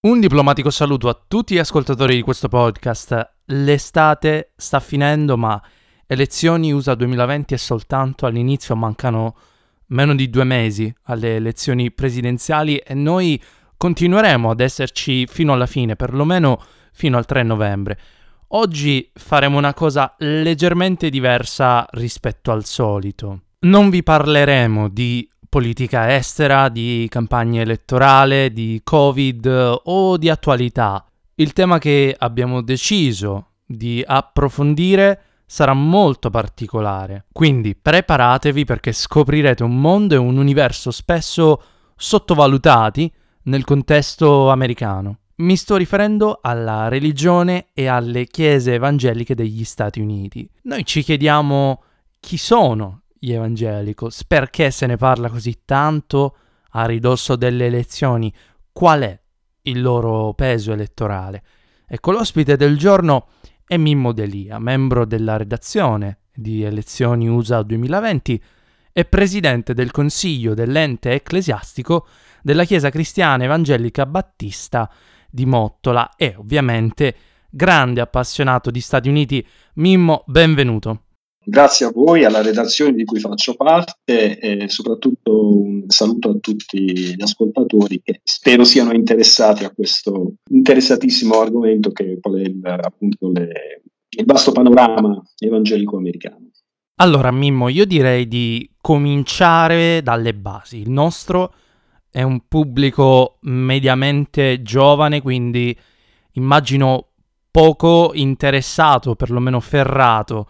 Un diplomatico saluto a tutti gli ascoltatori di questo podcast. L'estate sta finendo, ma elezioni USA 2020 è soltanto all'inizio, mancano meno di due mesi alle elezioni presidenziali e noi continueremo ad esserci fino alla fine, perlomeno fino al 3 novembre. Oggi faremo una cosa leggermente diversa rispetto al solito. Non vi parleremo di politica estera, di campagna elettorale, di Covid o di attualità. Il tema che abbiamo deciso di approfondire sarà molto particolare, quindi preparatevi perché scoprirete un mondo e un universo spesso sottovalutati nel contesto americano. Mi sto riferendo alla religione e alle chiese evangeliche degli Stati Uniti. Noi ci chiediamo chi sono evangelicals, perché se ne parla così tanto a ridosso delle elezioni, qual è il loro peso elettorale. Ecco, l'ospite del giorno è Mimmo Delia, membro della redazione di Elezioni USA 2020 e presidente del consiglio dell'ente ecclesiastico della Chiesa Cristiana Evangelica Battista di Mottola e ovviamente grande appassionato di Stati Uniti. Mimmo, benvenuto. Grazie a voi, alla redazione di cui faccio parte e soprattutto un saluto a tutti gli ascoltatori che spero siano interessati a questo interessatissimo argomento che è appunto le, il vasto panorama evangelico americano. Allora Mimmo, io direi di cominciare dalle basi. Il nostro è un pubblico mediamente giovane, quindi immagino poco interessato, perlomeno ferrato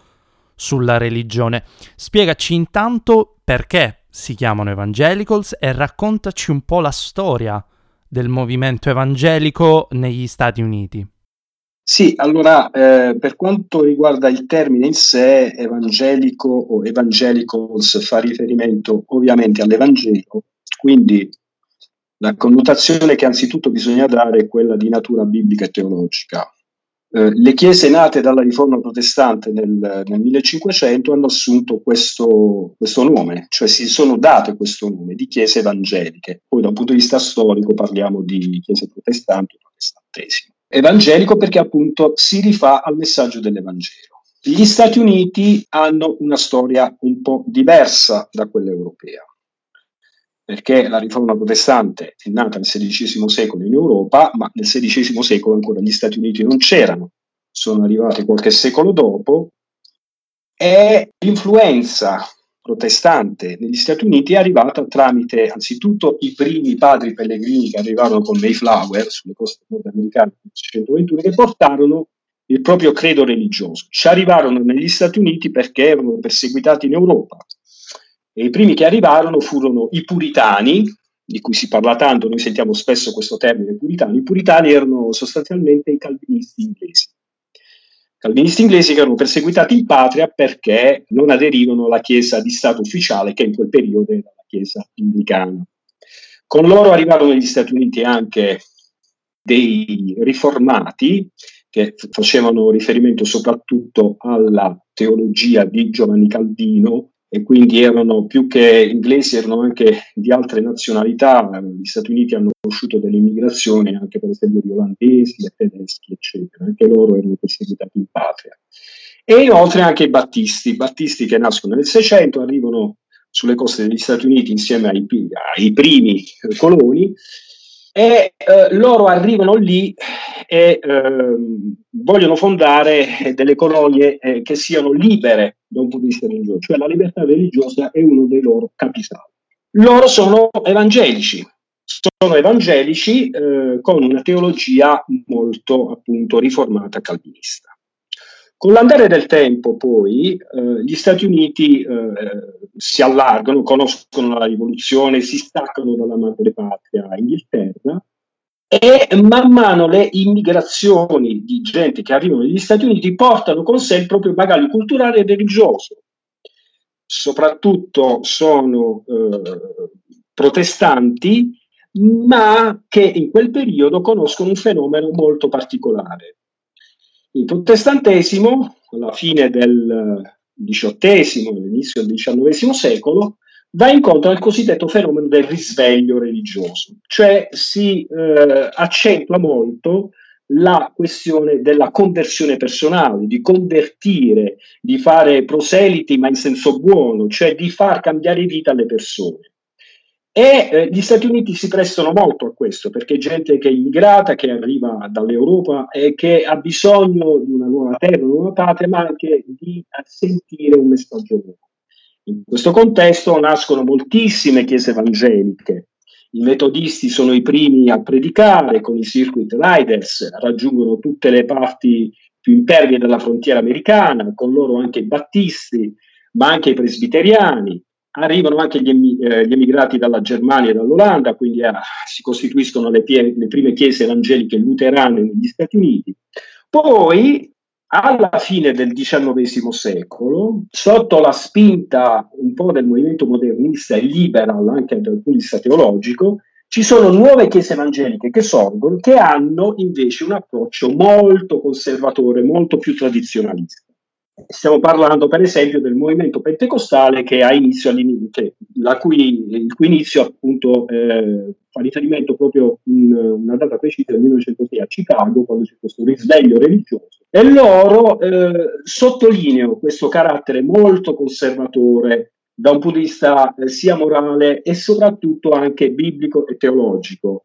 sulla religione. Spiegaci intanto perché si chiamano evangelicals e raccontaci un po' la storia del movimento evangelico negli Stati Uniti. Sì, allora eh, per quanto riguarda il termine in sé, evangelico o evangelicals fa riferimento ovviamente all'Evangelo, quindi la connotazione che anzitutto bisogna dare è quella di natura biblica e teologica. Eh, le chiese nate dalla riforma protestante nel, nel 1500 hanno assunto questo, questo, nome, cioè si sono date questo nome di chiese evangeliche. Poi da un punto di vista storico parliamo di chiese protestanti o protestantesime. Evangelico perché appunto si rifà al messaggio dell'Evangelo. Gli Stati Uniti hanno una storia un po' diversa da quella europea perché la riforma protestante è nata nel XVI secolo in Europa, ma nel XVI secolo ancora gli Stati Uniti non c'erano, sono arrivati qualche secolo dopo e l'influenza protestante negli Stati Uniti è arrivata tramite anzitutto i primi padri pellegrini che arrivarono con Mayflower sulle coste nordamericane del 1621 che portarono il proprio credo religioso. Ci arrivarono negli Stati Uniti perché erano perseguitati in Europa, e I primi che arrivarono furono i puritani, di cui si parla tanto, noi sentiamo spesso questo termine puritani. I puritani erano sostanzialmente i calvinisti inglesi. Calvinisti inglesi che erano perseguitati in patria perché non aderivano alla Chiesa di Stato ufficiale, che in quel periodo era la Chiesa anglicana. Con loro arrivarono negli Stati Uniti anche dei riformati che facevano riferimento soprattutto alla teologia di Giovanni Calvino e quindi erano più che inglesi, erano anche di altre nazionalità. Gli Stati Uniti hanno conosciuto delle immigrazioni anche per esempio di olandesi tedeschi, eccetera. Anche loro erano perseguitati in patria. E inoltre anche i battisti, battisti che nascono nel Seicento, arrivano sulle coste degli Stati Uniti insieme ai, ai primi coloni e eh, loro arrivano lì e eh, vogliono fondare delle colonie eh, che siano libere da un punto di vista religioso, cioè la libertà religiosa è uno dei loro capisaldi. Loro sono evangelici, sono evangelici eh, con una teologia molto appunto riformata calvinista. Con l'andare del tempo, poi, eh, gli Stati Uniti eh, si allargano, conoscono la rivoluzione, si staccano dalla madre patria Inghilterra e man mano le immigrazioni di gente che arrivano negli Stati Uniti portano con sé il proprio bagaglio culturale e religioso. Soprattutto sono eh, protestanti, ma che in quel periodo conoscono un fenomeno molto particolare. Il protestantesimo, alla fine del XVIII, all'inizio del XIX secolo, va incontro al cosiddetto fenomeno del risveglio religioso, cioè si eh, accentua molto la questione della conversione personale, di convertire, di fare proseliti ma in senso buono, cioè di far cambiare vita alle persone. E eh, gli Stati Uniti si prestano molto a questo perché gente che è immigrata, che arriva dall'Europa e che ha bisogno di una nuova terra, una nuova patria, ma anche di sentire un messaggio nuovo. In questo contesto nascono moltissime chiese evangeliche. I metodisti sono i primi a predicare con i circuit riders, raggiungono tutte le parti più impervie della frontiera americana, con loro anche i battisti, ma anche i presbiteriani. Arrivano anche gli, eh, gli emigrati dalla Germania e dall'Olanda, quindi ah, si costituiscono le, pie- le prime chiese evangeliche luterane negli Stati Uniti. Poi alla fine del XIX secolo, sotto la spinta un po' del movimento modernista e liberal anche dal punto di vista teologico, ci sono nuove chiese evangeliche che sorgono che hanno invece un approccio molto conservatore, molto più tradizionalista. Stiamo parlando per esempio del movimento pentecostale che ha inizio cioè, cui, il cui inizio appunto eh, fa riferimento proprio in una data precisa del 1906 a Chicago quando c'è questo risveglio religioso e loro eh, sottolineano questo carattere molto conservatore da un punto di vista eh, sia morale e soprattutto anche biblico e teologico.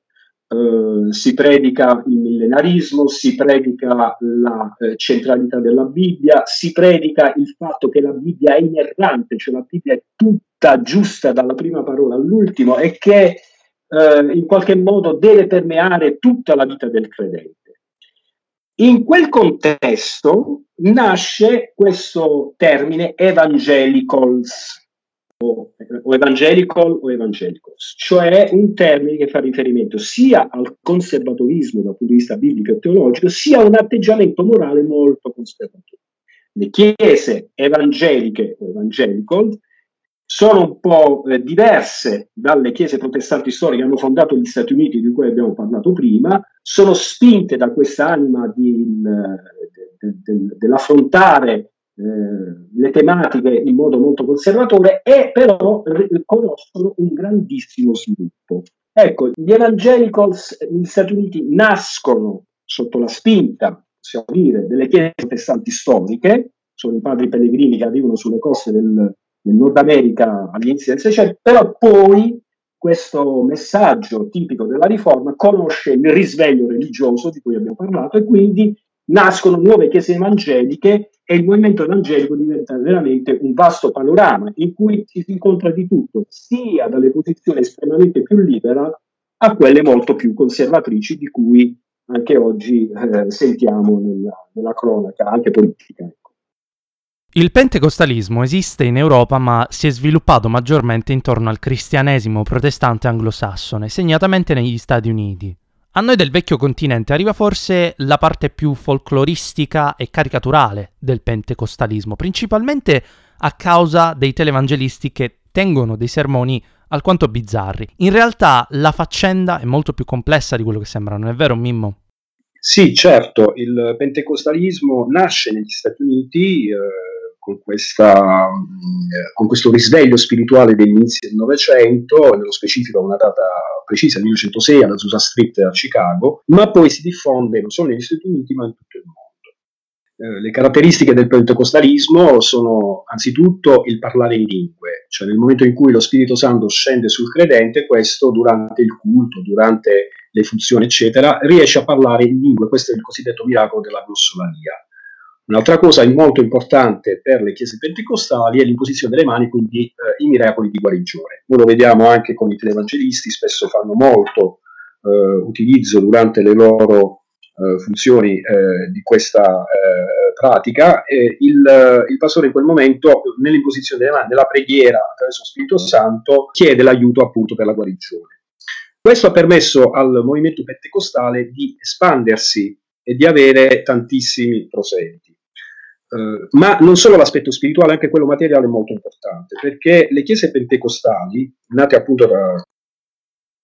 Uh, si predica il millenarismo, si predica la eh, centralità della Bibbia, si predica il fatto che la Bibbia è inerrante, cioè la Bibbia è tutta giusta dalla prima parola all'ultimo e che uh, in qualche modo deve permeare tutta la vita del credente. In quel contesto nasce questo termine evangelicals, o, o evangelical o evangelicals, cioè un termine che fa riferimento sia al conservatorismo dal punto di vista biblico e teologico, sia a un atteggiamento morale molto conservatore. Le chiese evangeliche o evangelical sono un po' eh, diverse dalle chiese protestanti storiche che hanno fondato gli Stati Uniti, di cui abbiamo parlato prima, sono spinte da questa anima di, de, de, de, dell'affrontare eh, le tematiche in modo molto conservatore e però conoscono un grandissimo sviluppo. Ecco, gli evangelicals negli Stati Uniti nascono sotto la spinta, possiamo dire, delle chiese protestanti storiche, sono i padri pellegrini che arrivano sulle coste del, del Nord America all'inizio del Seicento, però poi questo messaggio tipico della riforma conosce il risveglio religioso di cui abbiamo parlato e quindi nascono nuove chiese evangeliche e il movimento evangelico diventa veramente un vasto panorama in cui si incontra di tutto, sia dalle posizioni estremamente più libere a quelle molto più conservatrici di cui anche oggi eh, sentiamo nella, nella, cronaca, anche politica. Ecco. Il pentecostalismo esiste in Europa ma si è sviluppato maggiormente intorno al cristianesimo protestante anglosassone, segnatamente negli Stati Uniti. A noi del vecchio continente arriva forse la parte più folcloristica e caricaturale del pentecostalismo, principalmente a causa dei televangelisti che tengono dei sermoni alquanto bizzarri. In realtà la faccenda è molto più complessa di quello che sembra, non è vero Mimmo? Sì, certo, il pentecostalismo nasce negli Stati Uniti. Eh con, questa, mm, con, questo risveglio spirituale degli inizi del Novecento, nello specifico a una data precisa, 1906, alla Susa Street a Chicago, ma poi si diffonde non solo negli Stati Uniti ma in tutto il mondo. Eh, le caratteristiche del pentecostalismo sono anzitutto il parlare in lingue, cioè nel momento in cui lo Spirito Santo scende sul credente, questo durante il culto, durante le funzioni, eccetera, riesce a parlare in lingue, questo è il cosiddetto miracolo della glossolalia. Un'altra cosa molto importante per le chiese pentecostali è l'imposizione delle mani, quindi eh, i miracoli di guarigione. Noi lo vediamo anche con i televangelisti, spesso fanno molto eh, utilizzo durante le loro eh, funzioni eh, di questa eh, pratica. Il, il, pastore in quel momento, nell'imposizione delle mani, nella preghiera attraverso lo Spirito Santo, chiede l'aiuto appunto per la guarigione. Questo ha permesso al movimento pentecostale di espandersi e di avere tantissimi prosenti. Uh, ma non solo l'aspetto spirituale, anche quello materiale è molto importante, perché le chiese pentecostali, nate appunto da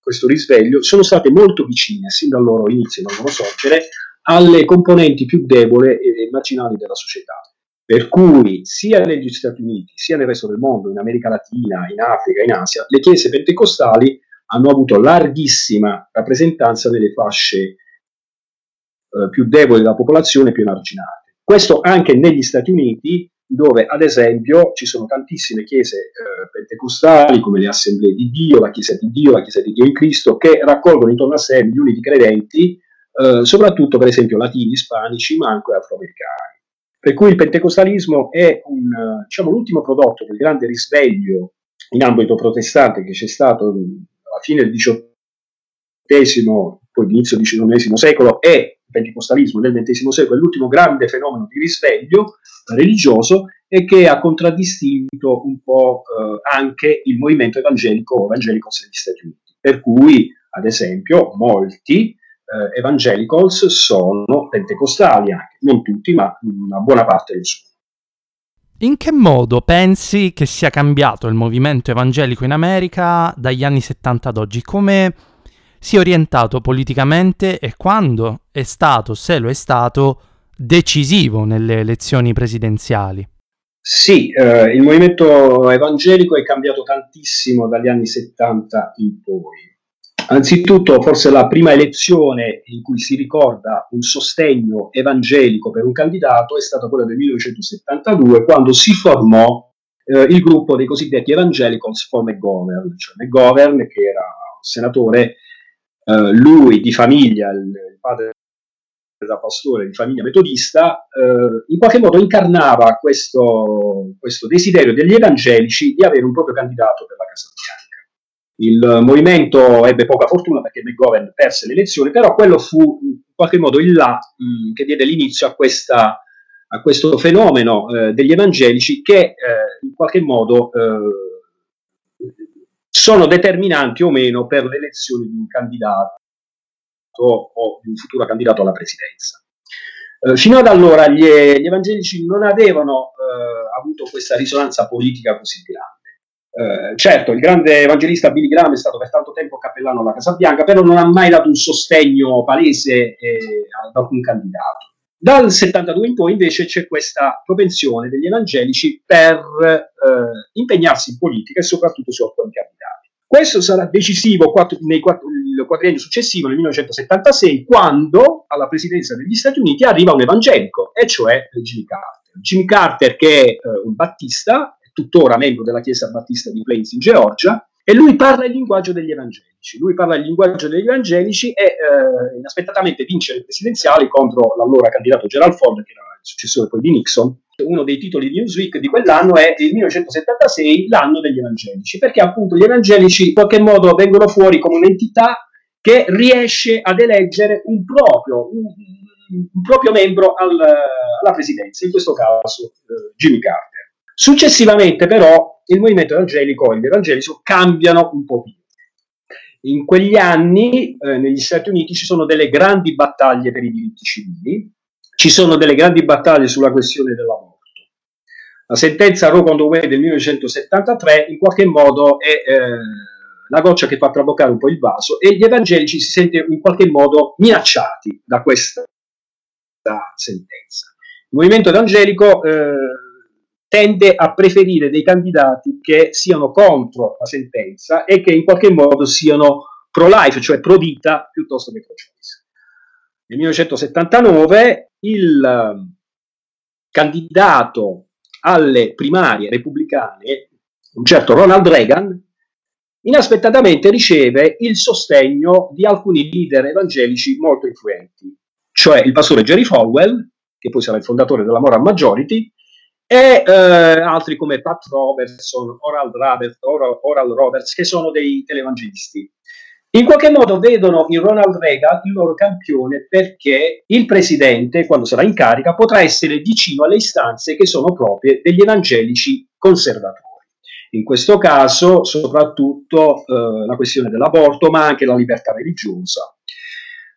questo risveglio, sono state molto vicine, sin dal loro inizio, dal loro sorgere, alle componenti più deboli e marginali della società. Per cui sia negli Stati Uniti, sia nel resto del mondo, in America Latina, in Africa, in Asia, le chiese pentecostali hanno avuto larghissima rappresentanza nelle fasce eh, più deboli della popolazione, più emarginate. Questo anche negli Stati Uniti, dove ad esempio ci sono tantissime chiese eh, pentecostali, come le Assemblee di Dio, la Chiesa di Dio, la Chiesa di Dio in Cristo, che raccolgono intorno a sé milioni di credenti, eh, soprattutto per esempio latini, ispanici, ma anche afroamericani. Per cui il pentecostalismo è un, diciamo, l'ultimo prodotto del grande risveglio in ambito protestante che c'è stato alla fine del XVIII, poi inizio del XIX secolo e pentecostalismo del XX secolo è l'ultimo grande fenomeno di risveglio religioso e che ha contraddistinto un po' eh, anche il movimento evangelico evangelicos negli Stati Uniti. Per cui, ad esempio, molti eh, evangelicals sono pentecostali, anche, non tutti, ma una buona parte del suo. In che modo pensi che sia cambiato il movimento evangelico in America dagli anni 70 ad oggi? Come si è orientato politicamente e quando è stato, se lo è stato, decisivo nelle elezioni presidenziali? Sì, eh, il movimento evangelico è cambiato tantissimo dagli anni 70 in poi. Anzitutto, forse la prima elezione in cui si ricorda un sostegno evangelico per un candidato è stata quella del 1972, quando si formò eh, il gruppo dei cosiddetti Evangelicals for McGovern, cioè McGovern, che era senatore, eh, lui di famiglia, il, padre da pastore di famiglia metodista, eh, in qualche modo incarnava questo, questo desiderio degli evangelici di avere un proprio candidato per la Casa Bianca. Il movimento ebbe poca fortuna perché McGovern perse le elezioni, però quello fu in qualche modo il là mh, che diede l'inizio a, questa, a questo fenomeno eh, degli evangelici che eh, in qualche modo eh, sono determinanti o meno per l'elezione di un candidato o di un futuro candidato alla presidenza. Eh, fino ad allora gli, gli evangelici non avevano eh, avuto questa risonanza politica così grande. Eh, certo, il grande evangelista Billy Graham è stato per tanto tempo cappellano alla Casa Bianca, però non ha mai dato un sostegno palese eh, ad alcun candidato. Dal 72 in poi invece c'è questa propensione degli evangelici per eh, impegnarsi in politica e soprattutto su alcuni candidati. Questo sarà decisivo quattro, il quadriennio successivo, nel 1976, quando alla presidenza degli Stati Uniti arriva un evangelico, e cioè Jimmy Carter. Jimmy Carter, che è eh, un battista, tuttora membro della Chiesa Battista di Plains in Georgia, e lui parla il linguaggio degli evangelici. Lui parla il linguaggio degli evangelici e eh, inaspettatamente vince le presidenziali contro l'allora candidato Gerald Ford, che era il successore poi di Nixon. Uno dei titoli di Newsweek di quell'anno è il 1976, l'anno degli evangelici, perché appunto gli evangelici in qualche modo vengono fuori come un'entità che riesce ad eleggere un proprio, un, un proprio membro al, alla presidenza, in questo caso eh, Jimmy Carter. Successivamente però il movimento evangelico e gli evangelici cambiano un po' più. In quegli anni eh, negli Stati Uniti ci sono delle grandi battaglie per i diritti civili, ci sono delle grandi battaglie sulla questione dell'aborto. La sentenza Roe contro Wade del 1973 in qualche modo è eh, la goccia che fa traboccare un po' il vaso e gli evangelici si sentono in qualche modo minacciati da questa sentenza. Il movimento evangelico eh, tende a preferire dei candidati che siano contro la sentenza e che in qualche modo siano pro-life, cioè pro-vita, piuttosto che pro-choice. Nel 1979 il um, candidato alle primarie repubblicane, un certo Ronald Reagan, inaspettatamente riceve il sostegno di alcuni leader evangelici molto influenti, cioè il pastore Jerry Falwell, che poi sarà il fondatore della Moral Majority, e eh, altri come Pat Robertson, Oral, Roberts, Oral, Oral Roberts, che sono dei televangelisti. In qualche modo vedono in Ronald Reagan il loro campione perché il presidente, quando sarà in carica, potrà essere vicino alle istanze che sono proprie degli evangelici conservatori. in questo caso soprattutto eh, la questione dell'aborto, ma anche la libertà religiosa.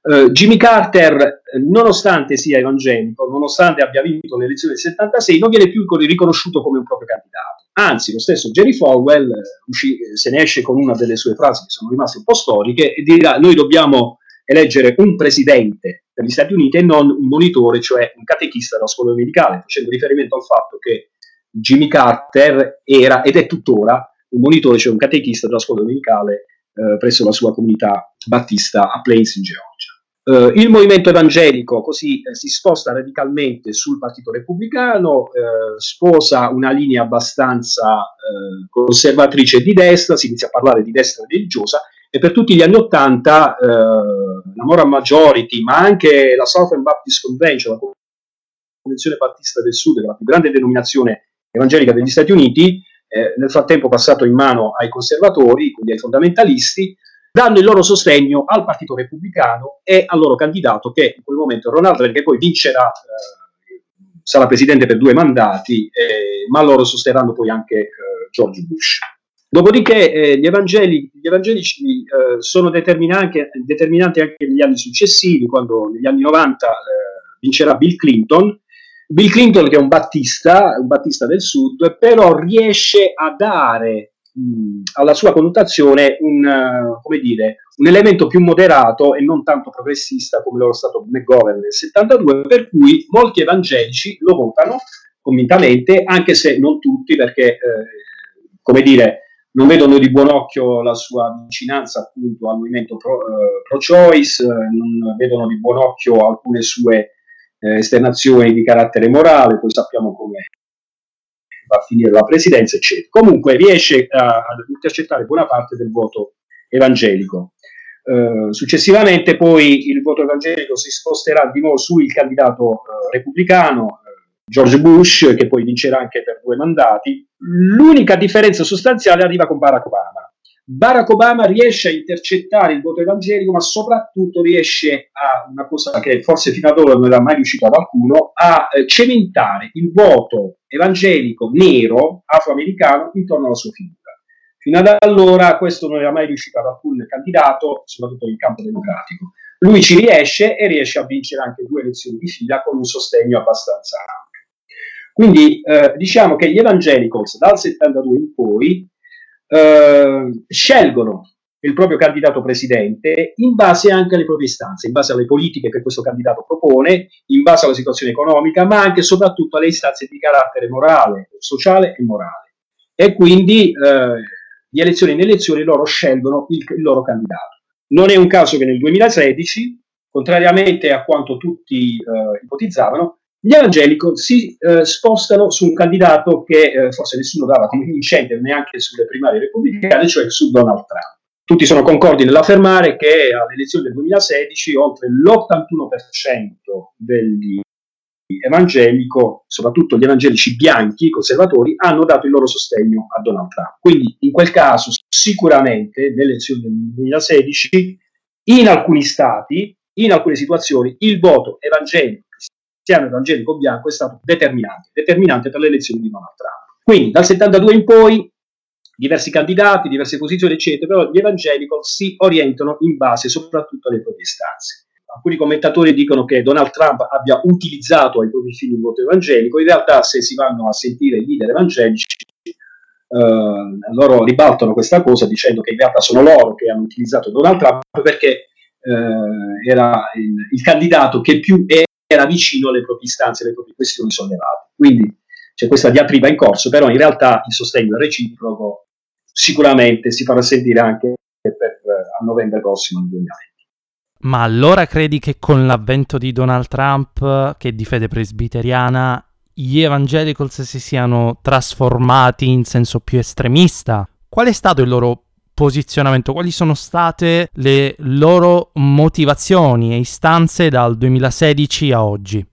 Uh, Jimmy Carter, nonostante sia evangelico, nonostante abbia vinto le elezioni del 76, non viene più riconosciuto come un proprio candidato. Anzi, lo stesso Jerry Falwell uh, uscì, se ne esce con una delle sue frasi che sono rimaste un po' storiche e dirà noi dobbiamo eleggere un presidente per gli Stati Uniti e non un monitore, cioè un catechista della scuola domenicale, facendo riferimento al fatto che Jimmy Carter era ed è tuttora un monitore, cioè un catechista della scuola domenicale eh, presso la sua comunità battista a Plains in Georgia. Uh, il movimento evangelico così eh, si sposta radicalmente sul Partito Repubblicano, eh, sposa una linea abbastanza eh, conservatrice di destra, si inizia a parlare di destra religiosa e per tutti gli anni Ottanta eh, la Moral Majority, ma anche la Southern Baptist Convention, la Convenzione Battista del Sud, la più grande denominazione evangelica degli Stati Uniti, eh, nel frattempo passato in mano ai conservatori, quindi ai fondamentalisti, danno il loro sostegno al Partito Repubblicano e al loro candidato che in quel momento è Ronald Reagan, che poi vincerà, eh, sarà presidente per due mandati, eh, ma loro sosterranno poi anche eh, George Bush. Dopodiché eh, gli, evangeli, gli, evangelici eh, sono determinanti, determinanti, anche negli anni successivi, quando negli anni 90 eh, vincerà Bill Clinton. Bill Clinton, che è un battista, un battista del sud, però riesce a dare alla sua connotazione un, uh, dire, un, elemento più moderato e non tanto progressista come lo è stato McGovern nel 72, per cui molti evangelici lo votano convintamente, anche se non tutti, perché, eh, come dire, non vedono di buon occhio la sua vicinanza appunto al movimento pro, uh, pro-choice, non vedono di buon occhio alcune sue eh, esternazioni di carattere morale, poi sappiamo come va a finire la presidenza, eccetera. Comunque riesce ad intercettare buona parte del voto evangelico. Uh, successivamente poi il voto evangelico si sposterà di nuovo sul candidato uh, repubblicano uh, George Bush che poi vincerà anche per due mandati. L'unica differenza sostanziale arriva con Barack Obama. Barack Obama riesce a intercettare il voto evangelico, ma soprattutto riesce a una cosa che forse fino ad ora non era mai riuscito ad alcuno, a eh, cementare il voto evangelico nero afroamericano intorno alla sua figura. Fino ad allora questo non era mai riuscito ad alcun candidato, soprattutto in campo democratico. Lui ci riesce e riesce a vincere anche due elezioni di fila con un sostegno abbastanza ampio. Quindi eh, diciamo che gli evangelicals dal 72 in poi eh, scelgono il proprio candidato presidente in base anche alle proprie istanze, in base alle politiche che questo candidato propone, in base alla situazione economica, ma anche e soprattutto alle istanze di carattere morale, sociale e morale. E quindi eh, di elezione in elezione loro scelgono il, il loro candidato. Non è un caso che nel 2016, contrariamente a quanto tutti eh, ipotizzavano, gli evangelico si eh, spostano su un candidato che eh, forse nessuno dava come vincente neanche sulle primarie repubblicane, cioè su Donald Trump. Tutti sono concordi nell'affermare che alle elezioni del 2016 oltre l'81% degli evangelico, soprattutto gli evangelici bianchi, conservatori, hanno dato il loro sostegno a Donald Trump. Quindi in quel caso sicuramente nelle elezioni del 2016 in alcuni stati, in alcune situazioni, il voto evangelico cristiano evangelico bianco è stato determinante, determinante per le elezioni di Donald Trump. Quindi dal 72 in poi diversi candidati, diverse posizioni, eccetera, però gli evangelici si orientano in base soprattutto alle proprie istanze. Alcuni commentatori dicono che Donald Trump abbia utilizzato ai propri figli il voto evangelico, in realtà se si vanno a sentire i leader evangelici, eh, loro ribaltano questa cosa dicendo che in realtà sono loro che hanno utilizzato Donald Trump perché eh, era il, il candidato che più è era vicino alle proprie istanze, alle proprie questioni sollevate. Quindi c'è questa diatriba in corso, però in realtà il sostegno reciproco sicuramente si farà sentire anche per, eh, a novembre prossimo del 2020. Ma allora credi che con l'avvento di Donald Trump, che è di fede presbiteriana, gli evangelicals si siano trasformati in senso più estremista? Qual è stato il loro posizionamento, quali sono state le loro motivazioni e istanze dal 2016 a oggi?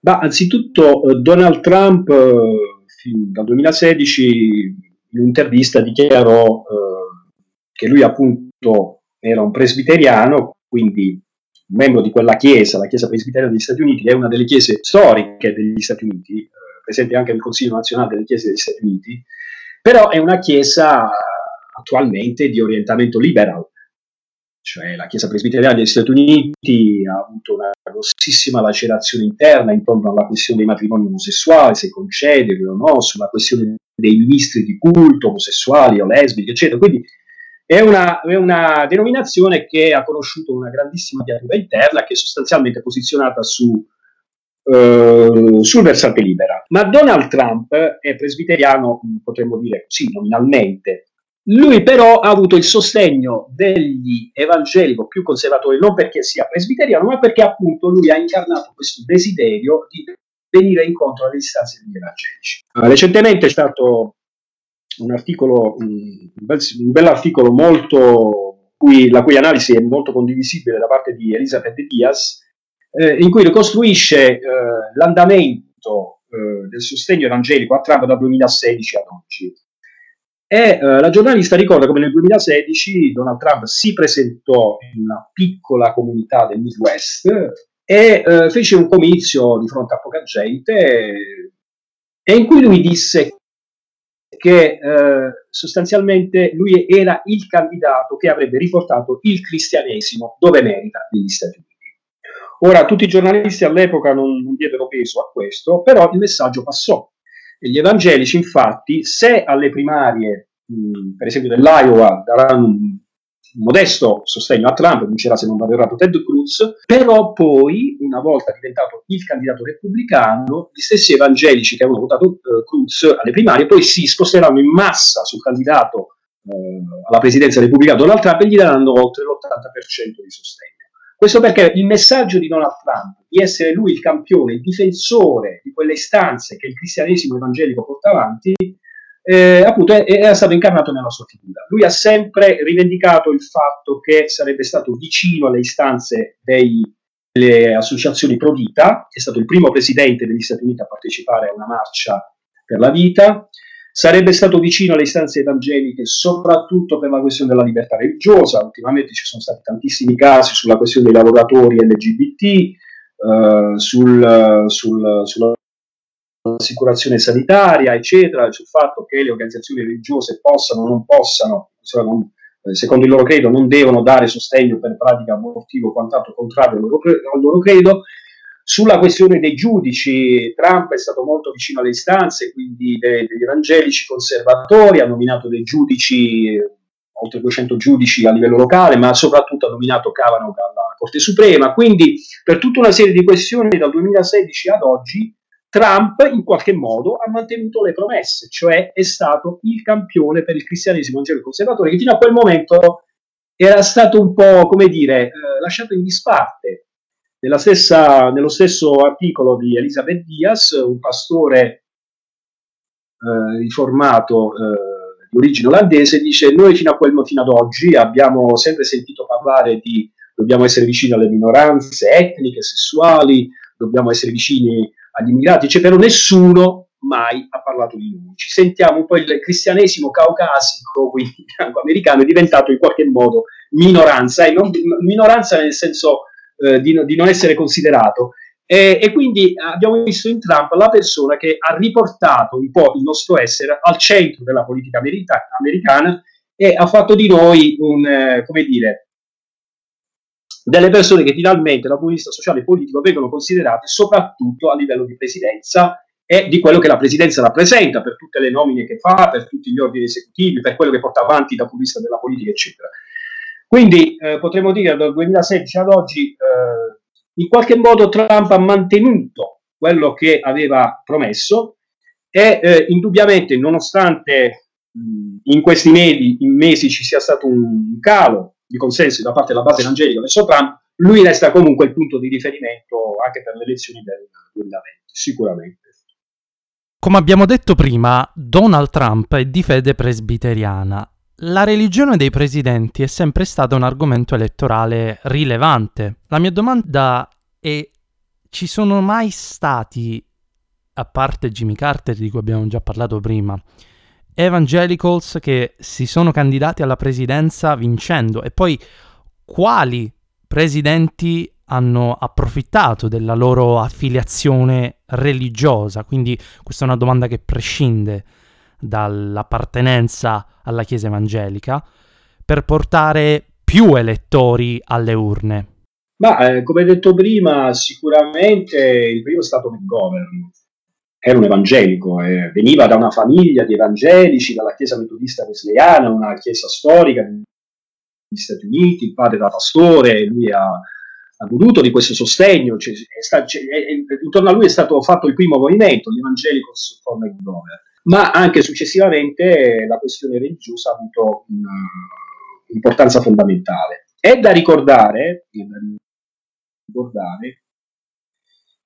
Bah, anzitutto eh, Donald Trump eh, dal 2016 in un'intervista dichiarò eh, che lui appunto era un presbiteriano, quindi un membro di quella chiesa, la chiesa presbiteriana degli Stati Uniti, che è una delle chiese storiche degli Stati Uniti, presente anche nel Consiglio nazionale delle chiese degli Stati Uniti, però è una chiesa attualmente di orientamento liberal, cioè la Chiesa presbiteriana degli Stati Uniti ha avuto una grossissima lacerazione interna intorno alla questione dei matrimoni omosessuali, se concederli o no, sulla questione dei ministri di culto omosessuali o lesbiche, eccetera. Quindi è una, è una denominazione che ha conosciuto una grandissima diatriba interna che è sostanzialmente posizionata su, eh, sul versante libera. Ma Donald Trump è presbiteriano, potremmo dire così nominalmente, lui però ha avuto il sostegno degli evangelico più conservatori, non perché sia presbiteriano, ma perché appunto lui ha incarnato questo desiderio di venire incontro alle istanze degli evangelici. Uh, recentemente c'è stato un articolo, un bel, articolo molto, la cui analisi è molto condivisibile da parte di Elisabeth Diaz, eh, in cui ricostruisce eh, l'andamento eh, del sostegno evangelico a Trump dal 2016 ad oggi. E eh, la giornalista ricorda come nel 2016 Donald Trump si presentò in una piccola comunità del Midwest e eh, fece un comizio di fronte a poca gente e in cui lui disse che eh, sostanzialmente lui era il candidato che avrebbe riportato il cristianesimo dove merita negli Stati Uniti. Ora, tutti i giornalisti all'epoca non, non diedero peso a questo, però il messaggio passò gli evangelici, infatti, se alle primarie, mh, per esempio dell'Iowa, daranno un modesto sostegno a Trump, vincerà se non vado errato Ted Cruz, però poi, una volta diventato il candidato repubblicano, gli stessi evangelici che avevano votato uh, Cruz alle primarie poi si sposteranno in massa sul candidato uh, alla presidenza repubblicana Donald Trump e gli daranno oltre l'80% di sostegno. Questo perché il messaggio di Donald Trump di essere lui il campione, il difensore di quelle istanze che il cristianesimo evangelico porta avanti, eh, appunto è, stato incarnato nella sua figura. Lui ha sempre rivendicato il fatto che sarebbe stato vicino alle istanze delle associazioni pro vita, è stato il primo presidente degli Stati Uniti a partecipare a una marcia per la vita, Sarebbe stato vicino alle istanze evangeliche soprattutto per la questione della libertà religiosa. Ultimamente ci sono stati tantissimi casi sulla questione dei lavoratori LGBT, eh, sul, sul, sull'assicurazione sanitaria, eccetera, sul fatto che le organizzazioni religiose possano o non possano, non, eh, secondo il loro credo, non devono dare sostegno per pratica abortiva o quant'altro contrario al loro, al loro credo. Sulla questione dei giudici, Trump è stato molto vicino alle istanze, quindi de- degli evangelici conservatori, ha nominato dei giudici, oltre 200 giudici a livello locale, ma soprattutto ha nominato Kavanaugh alla Corte Suprema. Quindi per tutta una serie di questioni dal 2016 ad oggi Trump in qualche modo ha mantenuto le promesse, cioè è stato il campione per il cristianesimo evangelico conservatore che fino a quel momento era stato un po', come dire, eh, lasciato in disparte Stessa, nello stesso articolo di Elisabeth Diaz, un pastore eh, riformato eh, di origine olandese, dice noi fino, quel, fino ad oggi abbiamo sempre sentito parlare di dobbiamo essere vicini alle minoranze etniche, sessuali, dobbiamo essere vicini agli immigrati, cioè, però nessuno mai ha parlato di noi. Ci sentiamo un po' il cristianesimo caucasico, quindi americano, è diventato in qualche modo minoranza, e non, minoranza nel senso eh, di, di, non essere considerato. E, e, quindi abbiamo visto in Trump la persona che ha riportato un po' il nostro essere al centro della politica america- americana e ha fatto di noi un, eh, come dire, delle persone che finalmente dal punto di vista sociale e politico vengono considerate soprattutto a livello di presidenza e di quello che la presidenza rappresenta per tutte le nomine che fa, per tutti gli ordini esecutivi, per quello che porta avanti dal punto di vista della politica, eccetera. Quindi eh, potremmo dire dal 2016 ad oggi eh, in qualche modo Trump ha mantenuto quello che aveva promesso e eh, indubbiamente nonostante mh, in questi mesi, in mesi ci sia stato un calo di consenso da parte della base evangelica verso Trump, lui resta comunque il punto di riferimento anche per le elezioni del 2020, sicuramente. Come abbiamo detto prima, Donald Trump è di fede presbiteriana la religione dei presidenti è sempre stata un argomento elettorale rilevante. La mia domanda è: ci sono mai stati, a parte Jimmy Carter di cui abbiamo già parlato prima, evangelicals che si sono candidati alla presidenza vincendo? E poi quali presidenti hanno approfittato della loro affiliazione religiosa? Quindi questa è una domanda che prescinde dall'appartenenza alla Chiesa evangelica per portare più elettori alle urne? Ma eh, come detto prima, sicuramente il primo è stato McGovern, era un evangelico, eh, veniva da una famiglia di evangelici, dalla chiesa metodista wesleyana, una chiesa storica negli Stati Uniti, il padre era pastore, lui ha, ha goduto di questo sostegno, cioè, sta, cioè, intorno a lui è stato fatto il primo movimento, gli Evangelicals for McGovern, ma anche successivamente la questione religiosa ha avuto un'importanza fondamentale. È da ricordare, è da ricordare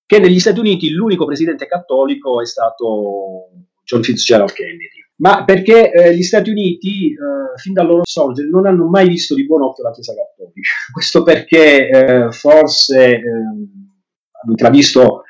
che negli Stati Uniti l'unico presidente cattolico è stato John Fitzgerald Kennedy. Ma perché eh, gli Stati Uniti, eh, fin dal loro sorgere, non hanno mai visto di buon occhio la Chiesa cattolica. Questo perché eh, forse eh, hanno intravisto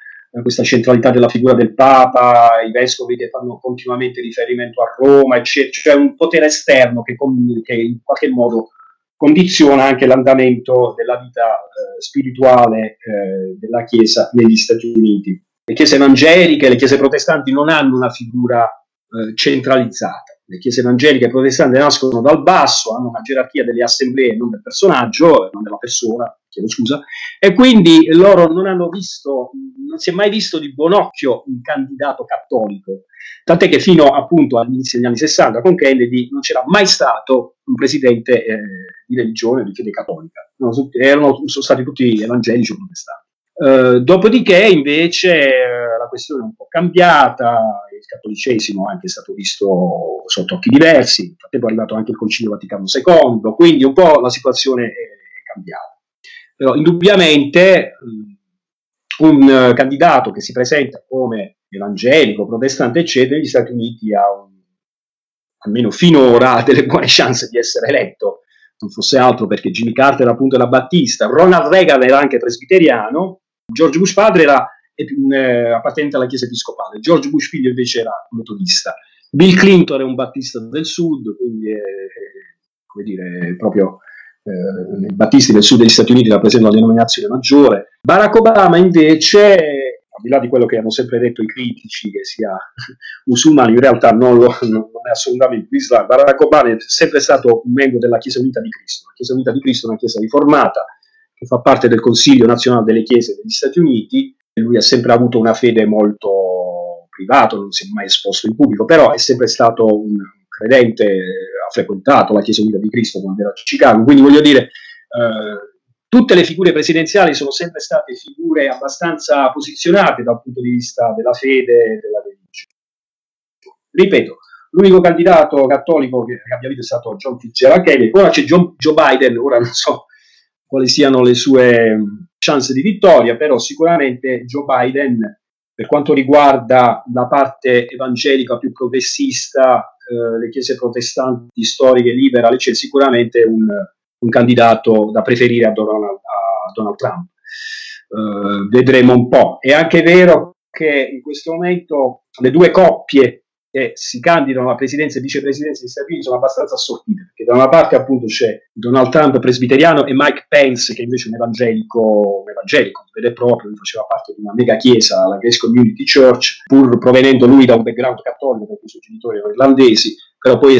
questa centralità della figura del Papa, i vescovi che fanno continuamente riferimento a Roma, eccetera, cioè un potere esterno che, che in qualche modo condiziona anche l'andamento della vita eh, spirituale eh, della Chiesa negli Stati Uniti. Le chiese evangeliche, le chiese protestanti non hanno una figura eh, centralizzata. Le chiese evangeliche e protestanti nascono dal basso, hanno una gerarchia delle assemblee, non del personaggio, non della persona, chiedo scusa, e quindi loro non hanno visto, non si è mai visto di buon occhio un candidato cattolico Tant'è che fino appunto all'inizio degli anni 60 con Kennedy non c'era mai stato un presidente eh, di religione, di fede cattolica. Erano, sono stati tutti evangelici o protestanti. Uh, dopodiché invece uh, la questione è un po' cambiata, il cattolicesimo anche è stato visto sotto occhi diversi, nel frattempo è arrivato anche il Concilio Vaticano II, quindi un po' la situazione è, cambiata. Però indubbiamente um, un uh, candidato che si presenta come evangelico, protestante, eccetera, negli Stati Uniti ha un, almeno finora delle buone chance di essere eletto, non fosse altro perché Jimmy Carter appunto era battista, Ronald Reagan era anche presbiteriano, George Bush padre era eh, appartenente alla chiesa episcopale, George Bush figlio invece era metodista, Bill Clinton è un battista del sud, quindi è, come dire, proprio eh, i battisti del sud degli Stati Uniti rappresentano la denominazione maggiore. Barack Obama invece al di là di quello che hanno sempre detto i critici, che sia musulmano, in realtà non, lo, non è assolutamente l'Islam. Barack Obama è sempre stato un membro della Chiesa Unita di Cristo. La Chiesa Unita di Cristo è una chiesa riformata che fa parte del Consiglio nazionale delle chiese degli Stati Uniti lui ha sempre avuto una fede molto privata, non si è mai esposto in pubblico, però è sempre stato un credente, ha frequentato la Chiesa Unita di Cristo quando era a Chicago, quindi voglio dire, eh, tutte le figure presidenziali sono sempre state figure abbastanza posizionate dal punto di vista della fede e della religione. Ripeto, l'unico candidato cattolico che abbia vinto è stato John Fitzgerald Kennedy, ora c'è John, Joe Biden, ora non so quali siano le sue chance di vittoria, però sicuramente Joe Biden, per quanto riguarda la parte evangelica più progressista, eh, le chiese protestanti storiche liberali, c'è sicuramente un un candidato da preferire a Donald, a Donald Trump. Uh, vedremo un po'. È anche vero che in questo momento le due coppie che si candidano alla presidenza e vicepresidenza degli Stati Uniti sono abbastanza assortite, perché da una parte appunto c'è Donald Trump presbiteriano e Mike Pence che invece è un evangelico, un evangelico vero e proprio, faceva parte di una mega chiesa, la Grace Community Church, pur provenendo lui da un background cattolico perché i suoi genitori erano irlandesi, però poi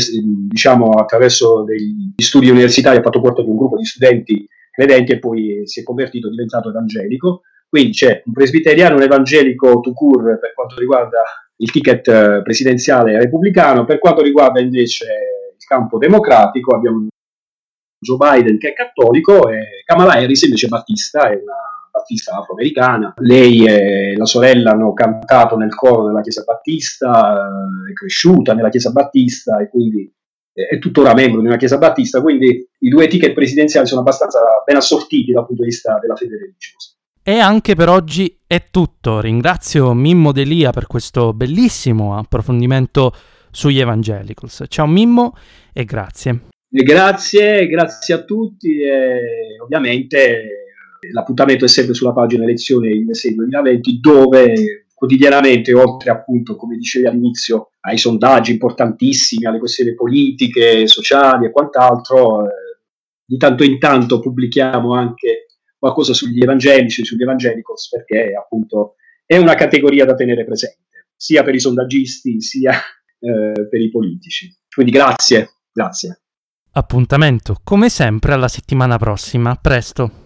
diciamo attraverso degli studi universitari ha fatto parte di un gruppo di studenti credenti e poi si è convertito, è diventato evangelico. Quindi c'è un presbiteriano, un evangelico to cure per quanto riguarda il ticket eh, presidenziale repubblicano, per quanto riguarda invece il campo democratico abbiamo Joe Biden che è cattolico e Kamala Harris invece è battista, è una battista afroamericana. Lei e la sorella hanno cantato nel coro della Chiesa Battista, eh, è cresciuta nella Chiesa Battista e quindi è tuttora membro di una Chiesa Battista, quindi i due ticket presidenziali sono abbastanza ben assortiti dal punto di vista della fede religiosa. E anche per oggi è tutto. Ringrazio Mimmo Delia per questo bellissimo approfondimento sugli Evangelicals. Ciao Mimmo e grazie. Grazie, grazie a tutti e ovviamente L'appuntamento è sempre sulla pagina elezioni USA 2020 dove quotidianamente, oltre appunto, come dicevi all'inizio, ai sondaggi importantissimi, alle questioni politiche, sociali e quant'altro, eh, di tanto in tanto pubblichiamo anche qualcosa sugli evangelici, sugli evangelicals, perché appunto è una categoria da tenere presente, sia per i sondaggisti, sia eh, per i politici. Quindi grazie, grazie. Appuntamento come sempre alla settimana prossima. Presto.